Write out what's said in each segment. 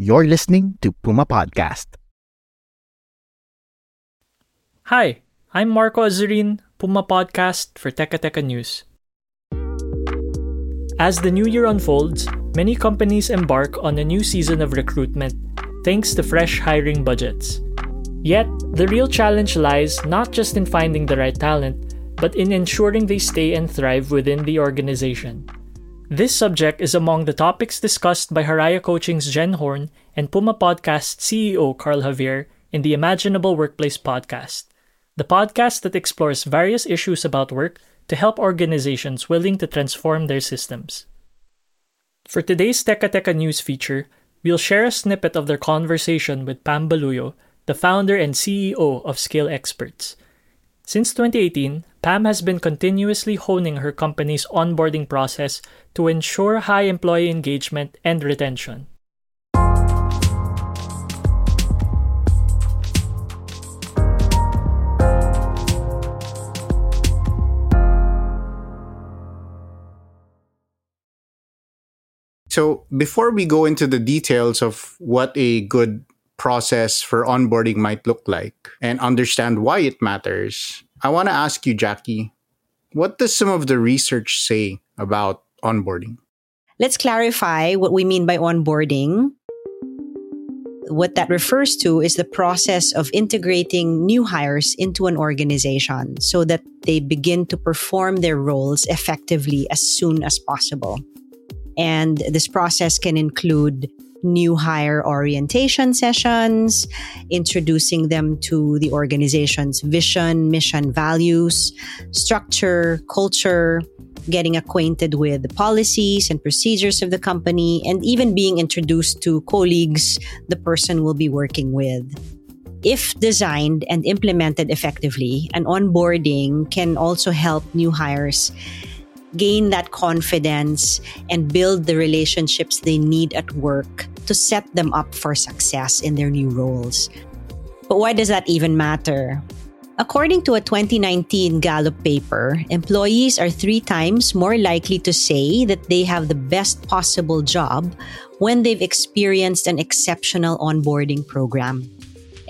You're listening to Puma Podcast. Hi, I'm Marco Azurin, Puma Podcast for Teka Teka News. As the new year unfolds, many companies embark on a new season of recruitment thanks to fresh hiring budgets. Yet, the real challenge lies not just in finding the right talent, but in ensuring they stay and thrive within the organization. This subject is among the topics discussed by Haraya Coaching's Jen Horn and Puma Podcast CEO Carl Javier in the Imaginable Workplace podcast, the podcast that explores various issues about work to help organizations willing to transform their systems. For today's Teka Teka News feature, we'll share a snippet of their conversation with Pam Baluyo, the founder and CEO of Scale Experts. Since 2018, Pam has been continuously honing her company's onboarding process to ensure high employee engagement and retention. So, before we go into the details of what a good process for onboarding might look like and understand why it matters, I want to ask you, Jackie, what does some of the research say about onboarding? Let's clarify what we mean by onboarding. What that refers to is the process of integrating new hires into an organization so that they begin to perform their roles effectively as soon as possible. And this process can include new hire orientation sessions, introducing them to the organization's vision, mission, values, structure, culture, getting acquainted with the policies and procedures of the company, and even being introduced to colleagues the person will be working with. If designed and implemented effectively, an onboarding can also help new hires gain that confidence and build the relationships they need at work to set them up for success in their new roles. But why does that even matter? According to a 2019 Gallup paper, employees are three times more likely to say that they have the best possible job when they've experienced an exceptional onboarding program.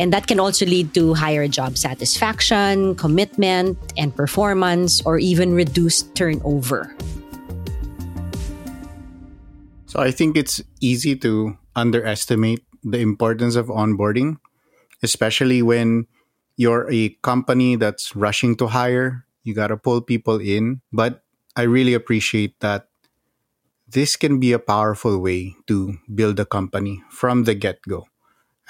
And that can also lead to higher job satisfaction, commitment, and performance, or even reduced turnover. So I think it's easy to underestimate the importance of onboarding, especially when you're a company that's rushing to hire. You got to pull people in. But I really appreciate that this can be a powerful way to build a company from the get go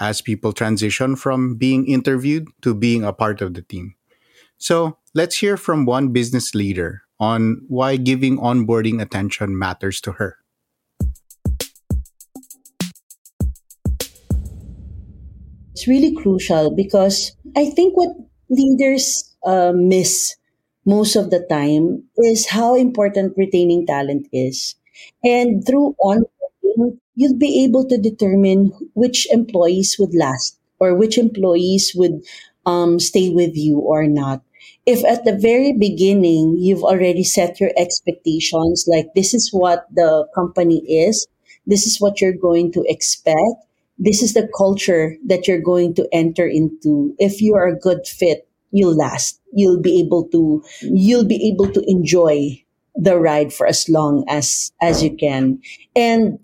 as people transition from being interviewed to being a part of the team. So let's hear from one business leader on why giving onboarding attention matters to her. It's really crucial because I think what leaders uh, miss most of the time is how important retaining talent is. And through onboarding, you'll be able to determine which employees would last or which employees would um, stay with you or not. If at the very beginning you've already set your expectations, like this is what the company is, this is what you're going to expect, this is the culture that you're going to enter into. If you are a good fit, you'll last. You'll be able to, you'll be able to enjoy the ride for as long as, as you can. And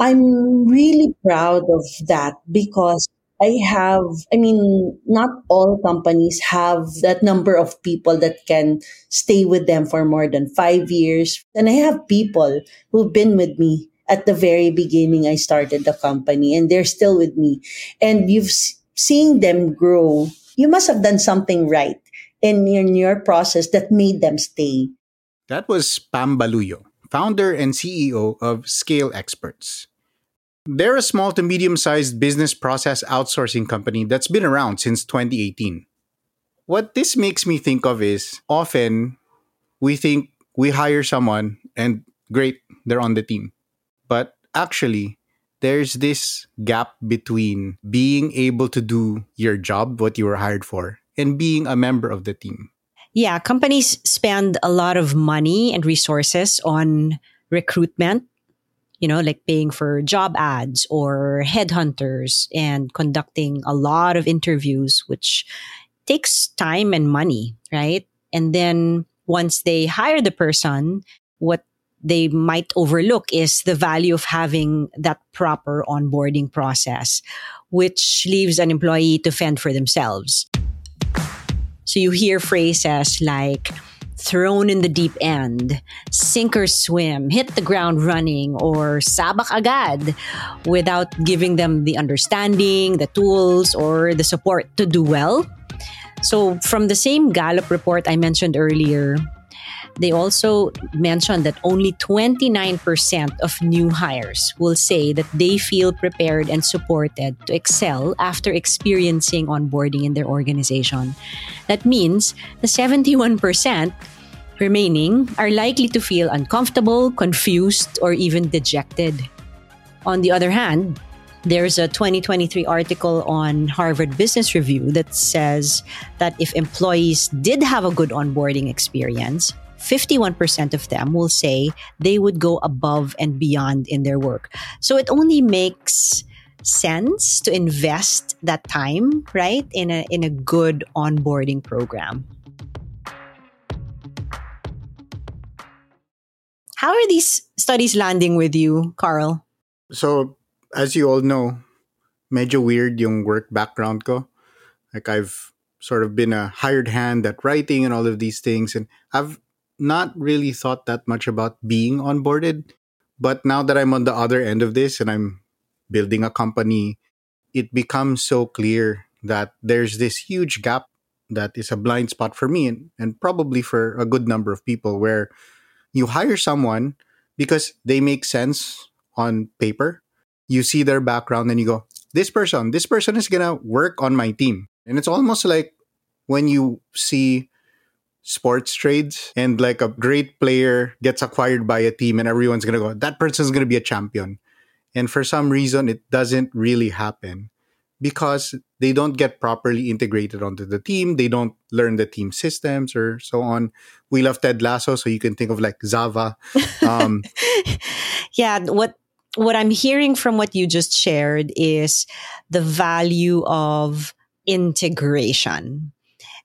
I'm really proud of that because I have, I mean, not all companies have that number of people that can stay with them for more than five years. And I have people who've been with me at the very beginning I started the company and they're still with me. And you've seen them grow. You must have done something right in in your process that made them stay. That was Pam Baluyo, founder and CEO of Scale Experts. They're a small to medium sized business process outsourcing company that's been around since 2018. What this makes me think of is often we think we hire someone and great, they're on the team. But actually, there's this gap between being able to do your job, what you were hired for, and being a member of the team. Yeah, companies spend a lot of money and resources on recruitment, you know, like paying for job ads or headhunters and conducting a lot of interviews, which takes time and money, right? And then once they hire the person, what they might overlook is the value of having that proper onboarding process, which leaves an employee to fend for themselves. So you hear phrases like thrown in the deep end, sink or swim, hit the ground running, or sabak agad without giving them the understanding, the tools, or the support to do well. So, from the same Gallup report I mentioned earlier, they also mentioned that only 29% of new hires will say that they feel prepared and supported to excel after experiencing onboarding in their organization. That means the 71% remaining are likely to feel uncomfortable, confused, or even dejected. On the other hand, there's a 2023 article on Harvard Business Review that says that if employees did have a good onboarding experience, 51% of them will say they would go above and beyond in their work. So it only makes sense to invest that time, right, in a in a good onboarding program. How are these studies landing with you, Carl? So, as you all know, medyo weird yung work background ko. Like I've sort of been a hired hand at writing and all of these things and I've not really thought that much about being onboarded. But now that I'm on the other end of this and I'm building a company, it becomes so clear that there's this huge gap that is a blind spot for me and, and probably for a good number of people where you hire someone because they make sense on paper. You see their background and you go, this person, this person is going to work on my team. And it's almost like when you see sports trades and like a great player gets acquired by a team and everyone's going to go that person's going to be a champion. And for some reason it doesn't really happen because they don't get properly integrated onto the team. They don't learn the team systems or so on. We love ted lasso so you can think of like zava. Um, yeah what what i'm hearing from what you just shared is the value of integration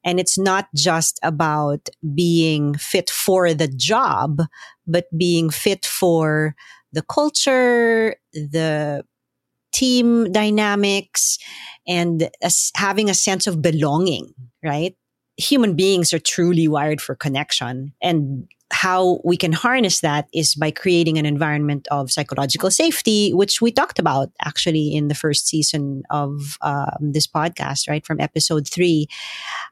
and it's not just about being fit for the job, but being fit for the culture, the team dynamics, and having a sense of belonging, right? Human beings are truly wired for connection. And how we can harness that is by creating an environment of psychological safety, which we talked about actually in the first season of um, this podcast, right? From episode three.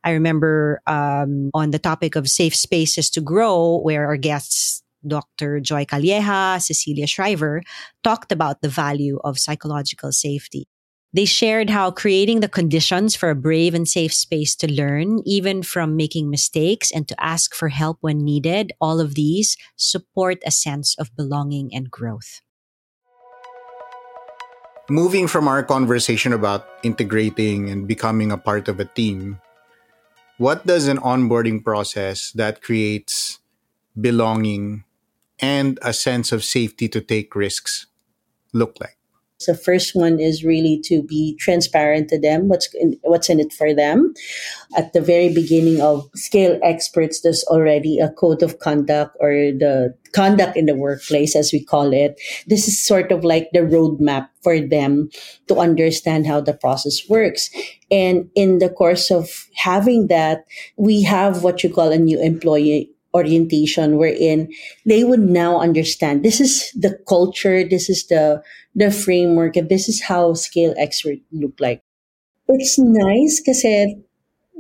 I remember um, on the topic of safe spaces to grow, where our guests Dr. Joy Calleja, Cecilia Shriver talked about the value of psychological safety. They shared how creating the conditions for a brave and safe space to learn, even from making mistakes and to ask for help when needed, all of these support a sense of belonging and growth. Moving from our conversation about integrating and becoming a part of a team, what does an onboarding process that creates belonging and a sense of safety to take risks look like? The first one is really to be transparent to them, what's in, what's in it for them. At the very beginning of Scale Experts, there's already a code of conduct or the conduct in the workplace, as we call it. This is sort of like the roadmap for them to understand how the process works. And in the course of having that, we have what you call a new employee orientation wherein they would now understand this is the culture, this is the the framework, and this is how scale expert look like. It's nice because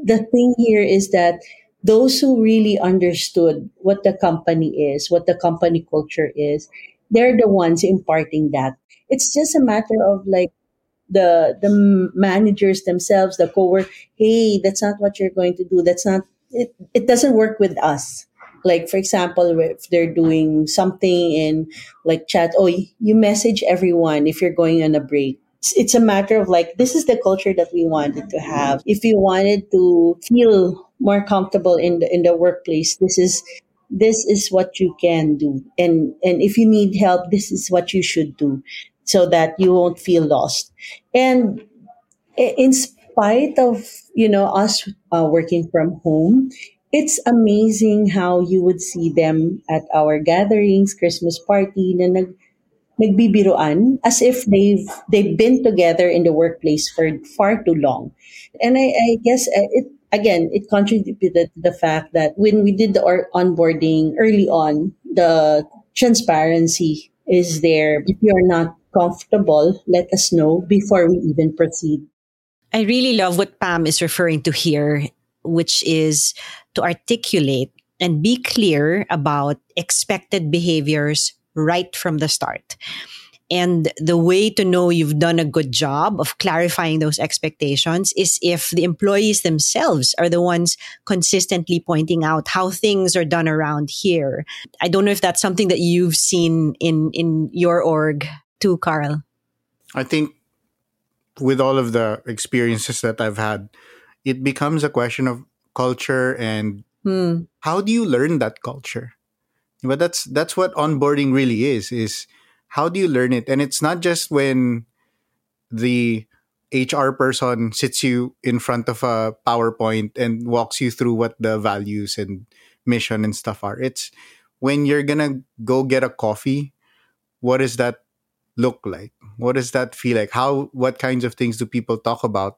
the thing here is that those who really understood what the company is, what the company culture is, they're the ones imparting that. It's just a matter of like the the managers themselves, the coworker. Hey, that's not what you're going to do. That's not. It, it doesn't work with us. Like for example, if they're doing something in like chat, oh, you message everyone if you're going on a break. It's a matter of like this is the culture that we wanted to have. If you wanted to feel more comfortable in the in the workplace this is this is what you can do. And and if you need help this is what you should do so that you won't feel lost. And in spite of you know us uh, working from home it's amazing how you would see them at our gatherings christmas party na nag nagbibiruan as if they've they've been together in the workplace for far too long. And I, I guess uh, it again it contributed to the fact that when we did the onboarding early on, the transparency is there. If you're not comfortable, let us know before we even proceed. I really love what Pam is referring to here, which is to articulate and be clear about expected behaviors right from the start. And the way to know you've done a good job of clarifying those expectations is if the employees themselves are the ones consistently pointing out how things are done around here. I don't know if that's something that you've seen in, in your org too, Carl. I think with all of the experiences that I've had, it becomes a question of culture and hmm. how do you learn that culture? but that's that's what onboarding really is is how do you learn it and it's not just when the hr person sits you in front of a powerpoint and walks you through what the values and mission and stuff are it's when you're gonna go get a coffee what does that look like what does that feel like how what kinds of things do people talk about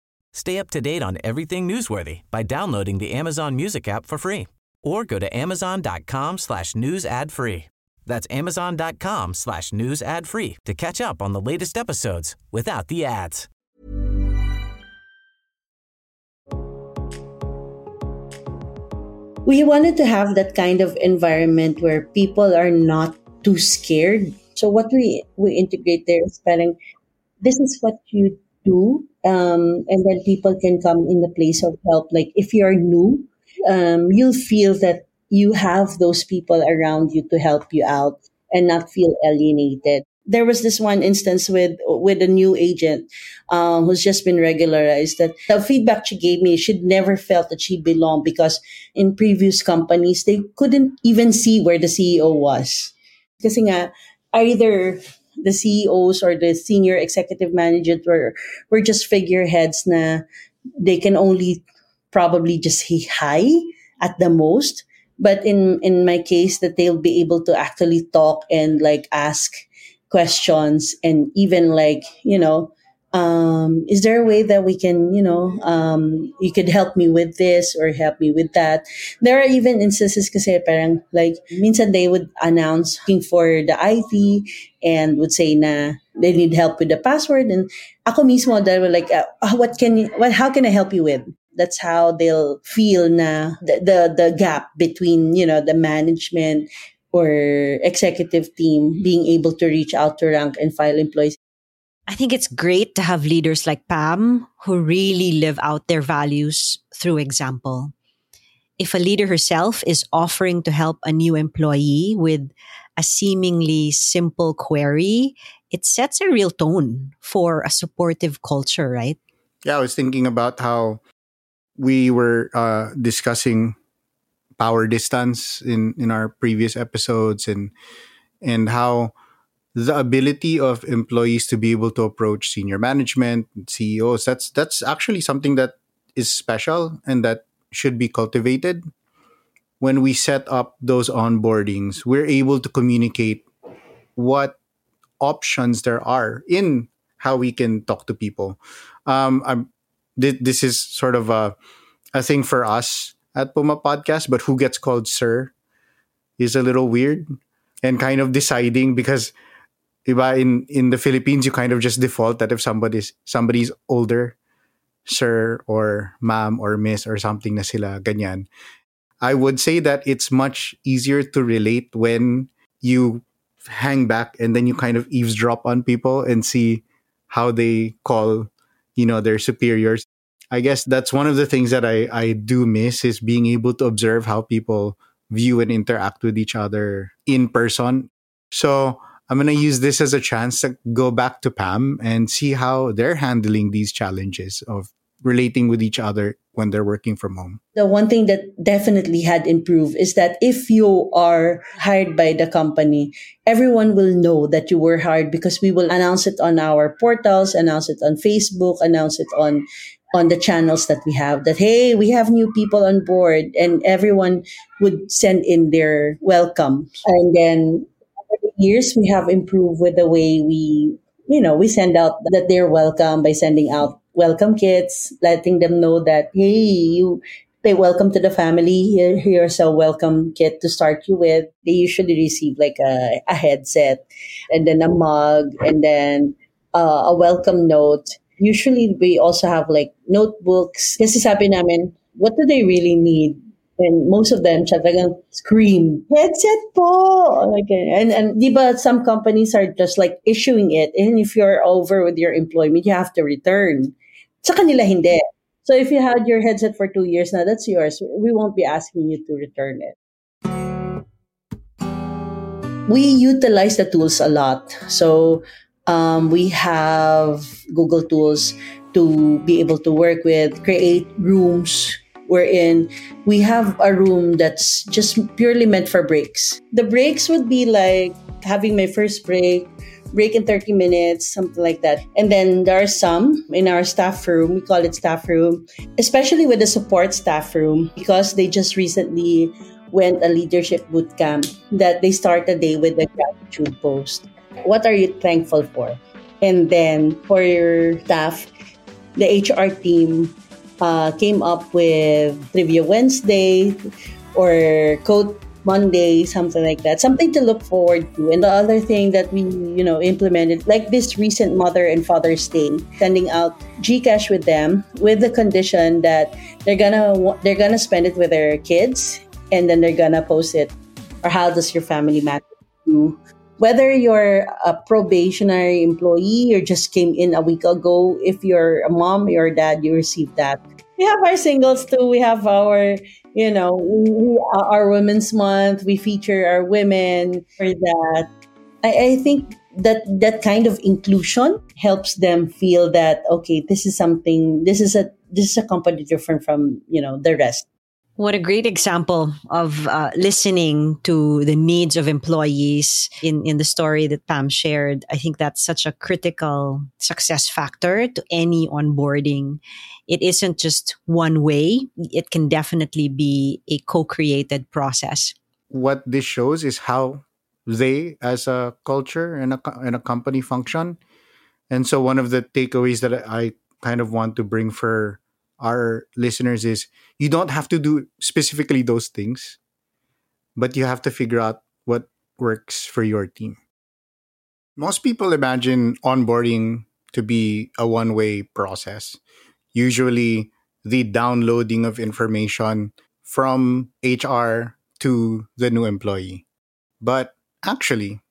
Stay up to date on everything newsworthy by downloading the Amazon Music app for free or go to amazon.com slash news ad free. That's amazon.com slash news ad free to catch up on the latest episodes without the ads. We wanted to have that kind of environment where people are not too scared. So what we we integrate there is telling this is what you do, um, and then people can come in the place of help. Like if you're new, um, you'll feel that you have those people around you to help you out and not feel alienated. There was this one instance with with a new agent um, who's just been regularized that the feedback she gave me, she'd never felt that she belonged because in previous companies they couldn't even see where the CEO was Kasi nga, either the CEOs or the senior executive managers were, were just figureheads na they can only probably just say hi at the most. But in, in my case, that they'll be able to actually talk and like ask questions and even like, you know, um, is there a way that we can, you know, um, you could help me with this or help me with that? There are even instances kasi parang like, minsan they would announce looking for the IT and would say na they need help with the password and ako mismo they were like, uh, what can you, what, how can I help you with? That's how they'll feel na the, the, the gap between, you know, the management or executive team being able to reach out to rank and file employees I think it's great to have leaders like Pam who really live out their values through example. if a leader herself is offering to help a new employee with a seemingly simple query, it sets a real tone for a supportive culture, right? Yeah, I was thinking about how we were uh, discussing power distance in in our previous episodes and and how the ability of employees to be able to approach senior management CEOs that's that's actually something that is special and that should be cultivated. When we set up those onboardings, we're able to communicate what options there are in how we can talk to people. Um, th- this is sort of a, a thing for us at Puma Podcast, but who gets called sir is a little weird and kind of deciding because iba in in the Philippines you kind of just default that if somebody's somebody's older sir or ma'am or miss or something na sila ganyan. I would say that it's much easier to relate when you hang back and then you kind of eavesdrop on people and see how they call, you know, their superiors. I guess that's one of the things that I, I do miss is being able to observe how people view and interact with each other in person. So I'm going to use this as a chance to go back to Pam and see how they're handling these challenges of relating with each other when they're working from home. The one thing that definitely had improved is that if you are hired by the company, everyone will know that you were hired because we will announce it on our portals, announce it on Facebook, announce it on on the channels that we have that hey we have new people on board and everyone would send in their welcome and then years we have improved with the way we you know we send out that they're welcome by sending out welcome kits letting them know that hey you they welcome to the family. Here, here's a welcome kit to start you with. They usually receive like a, a headset and then a mug and then uh, a welcome note. Usually we also have like notebooks. Kasi sabi namin what do they really need and most of them talagang scream, headset po! Like, and, and di ba, some companies are just like issuing it. And if you're over with your employment, you have to return. Sa kanila, hindi. So if you had your headset for two years now, that's yours. We won't be asking you to return it. We utilize the tools a lot. So um, we have Google tools to be able to work with, create rooms wherein we have a room that's just purely meant for breaks. The breaks would be like having my first break, break in 30 minutes, something like that. And then there are some in our staff room, we call it staff room, especially with the support staff room, because they just recently went a leadership boot camp that they start a day with a gratitude post. What are you thankful for? And then for your staff, the HR team uh, came up with Trivia Wednesday or Code Monday, something like that. Something to look forward to. And the other thing that we, you know, implemented, like this recent Mother and Father's Day, sending out Gcash with them with the condition that they're gonna they're gonna spend it with their kids, and then they're gonna post it. Or how does your family matter to you? whether you're a probationary employee or just came in a week ago, if you're a mom or dad, you receive that. We have our singles too. We have our, you know, we, our Women's Month. We feature our women for that. I, I think that that kind of inclusion helps them feel that okay, this is something. This is a this is a company different from you know the rest. What a great example of uh, listening to the needs of employees in, in the story that Pam shared. I think that's such a critical success factor to any onboarding. It isn't just one way, it can definitely be a co created process. What this shows is how they, as a culture and a, and a company, function. And so, one of the takeaways that I kind of want to bring for our listeners is you don't have to do specifically those things, but you have to figure out what works for your team. Most people imagine onboarding to be a one way process. Usually, the downloading of information from HR to the new employee. But actually,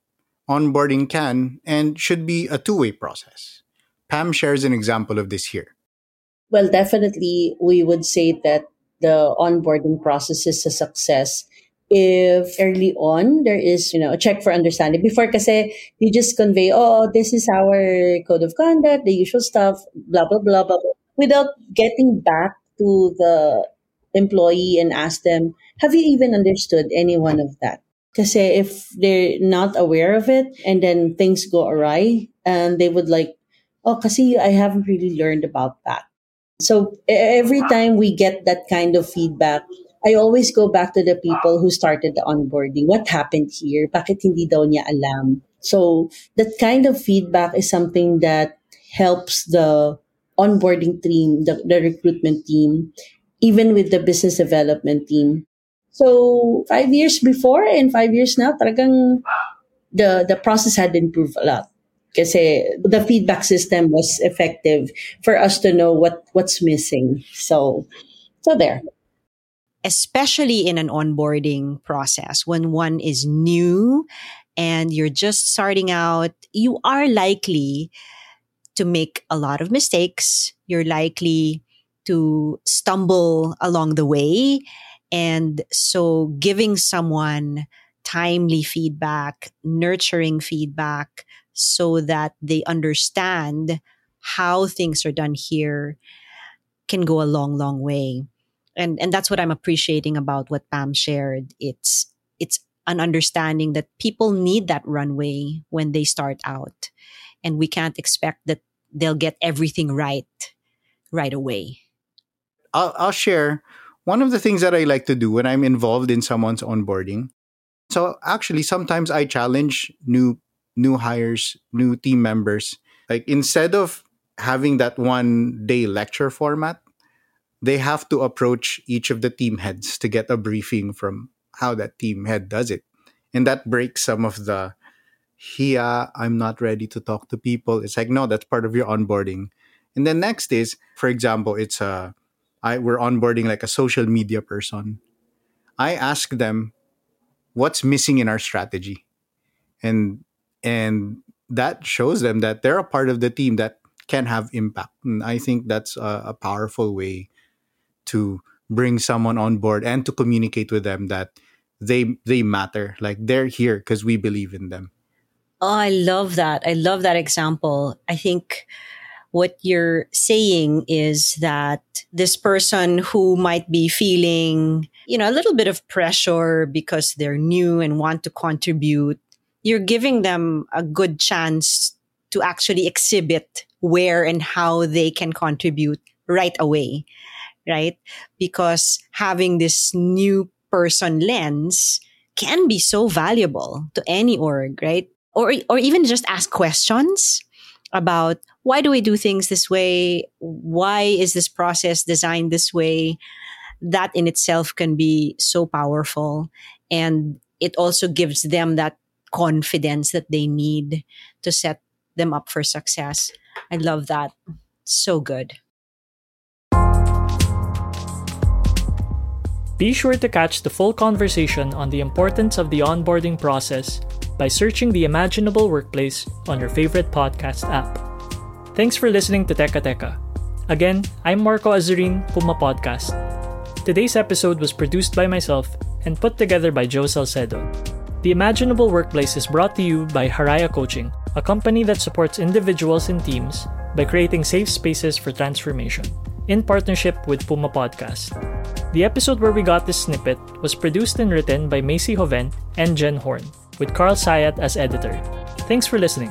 onboarding can and should be a two way process. Pam shares an example of this here. Well, definitely, we would say that the onboarding process is a success if early on there is, you know, a check for understanding. Before kasi you just convey, oh, this is our code of conduct, the usual stuff, blah, blah, blah, blah, without getting back to the employee and ask them, have you even understood any one of that? Because if they're not aware of it and then things go awry and they would like, oh, kasi I haven't really learned about that. So every time we get that kind of feedback, I always go back to the people who started the onboarding. What happened here? Bakit hindi daw niya alam? So that kind of feedback is something that helps the onboarding team, the, the recruitment team, even with the business development team. So five years before and five years now, talagang the, the process had improved a lot. Kasi the feedback system was effective for us to know what, what's missing. So, so there especially in an onboarding process when one is new and you're just starting out, you are likely to make a lot of mistakes. You're likely to stumble along the way. And so giving someone timely feedback, nurturing feedback so that they understand how things are done here can go a long, long way and and that's what I'm appreciating about what Pam shared. It's it's an understanding that people need that runway when they start out, and we can't expect that they'll get everything right right away. I'll, I'll share one of the things that I like to do when I'm involved in someone's onboarding. So actually, sometimes I challenge new new hires, new team members. Like instead of having that one day lecture format, they have to approach each of the team heads to get a briefing from how that team head does it. And that breaks some of the here, I'm not ready to talk to people. It's like, no, that's part of your onboarding. And then next is, for example, it's a, I, we're onboarding like a social media person. I ask them, what's missing in our strategy? And, and that shows them that they're a part of the team that can have impact. And I think that's a, a powerful way to bring someone on board and to communicate with them that they they matter like they're here because we believe in them oh i love that i love that example i think what you're saying is that this person who might be feeling you know a little bit of pressure because they're new and want to contribute you're giving them a good chance to actually exhibit where and how they can contribute right away right? Because having this new person lens can be so valuable to any org, right? Or, or even just ask questions about why do we do things this way? Why is this process designed this way? That in itself can be so powerful. And it also gives them that confidence that they need to set them up for success. I love that. So good. Be sure to catch the full conversation on the importance of the onboarding process by searching the Imaginable Workplace on your favorite podcast app. Thanks for listening to Teka Teka. Again, I'm Marco Azurin, Puma Podcast. Today's episode was produced by myself and put together by Joe Salcedo. The Imaginable Workplace is brought to you by Haraya Coaching, a company that supports individuals and teams by creating safe spaces for transformation in partnership with Puma Podcast. The episode where we got this snippet was produced and written by Macy Hoven and Jen Horn, with Carl Sayat as editor. Thanks for listening.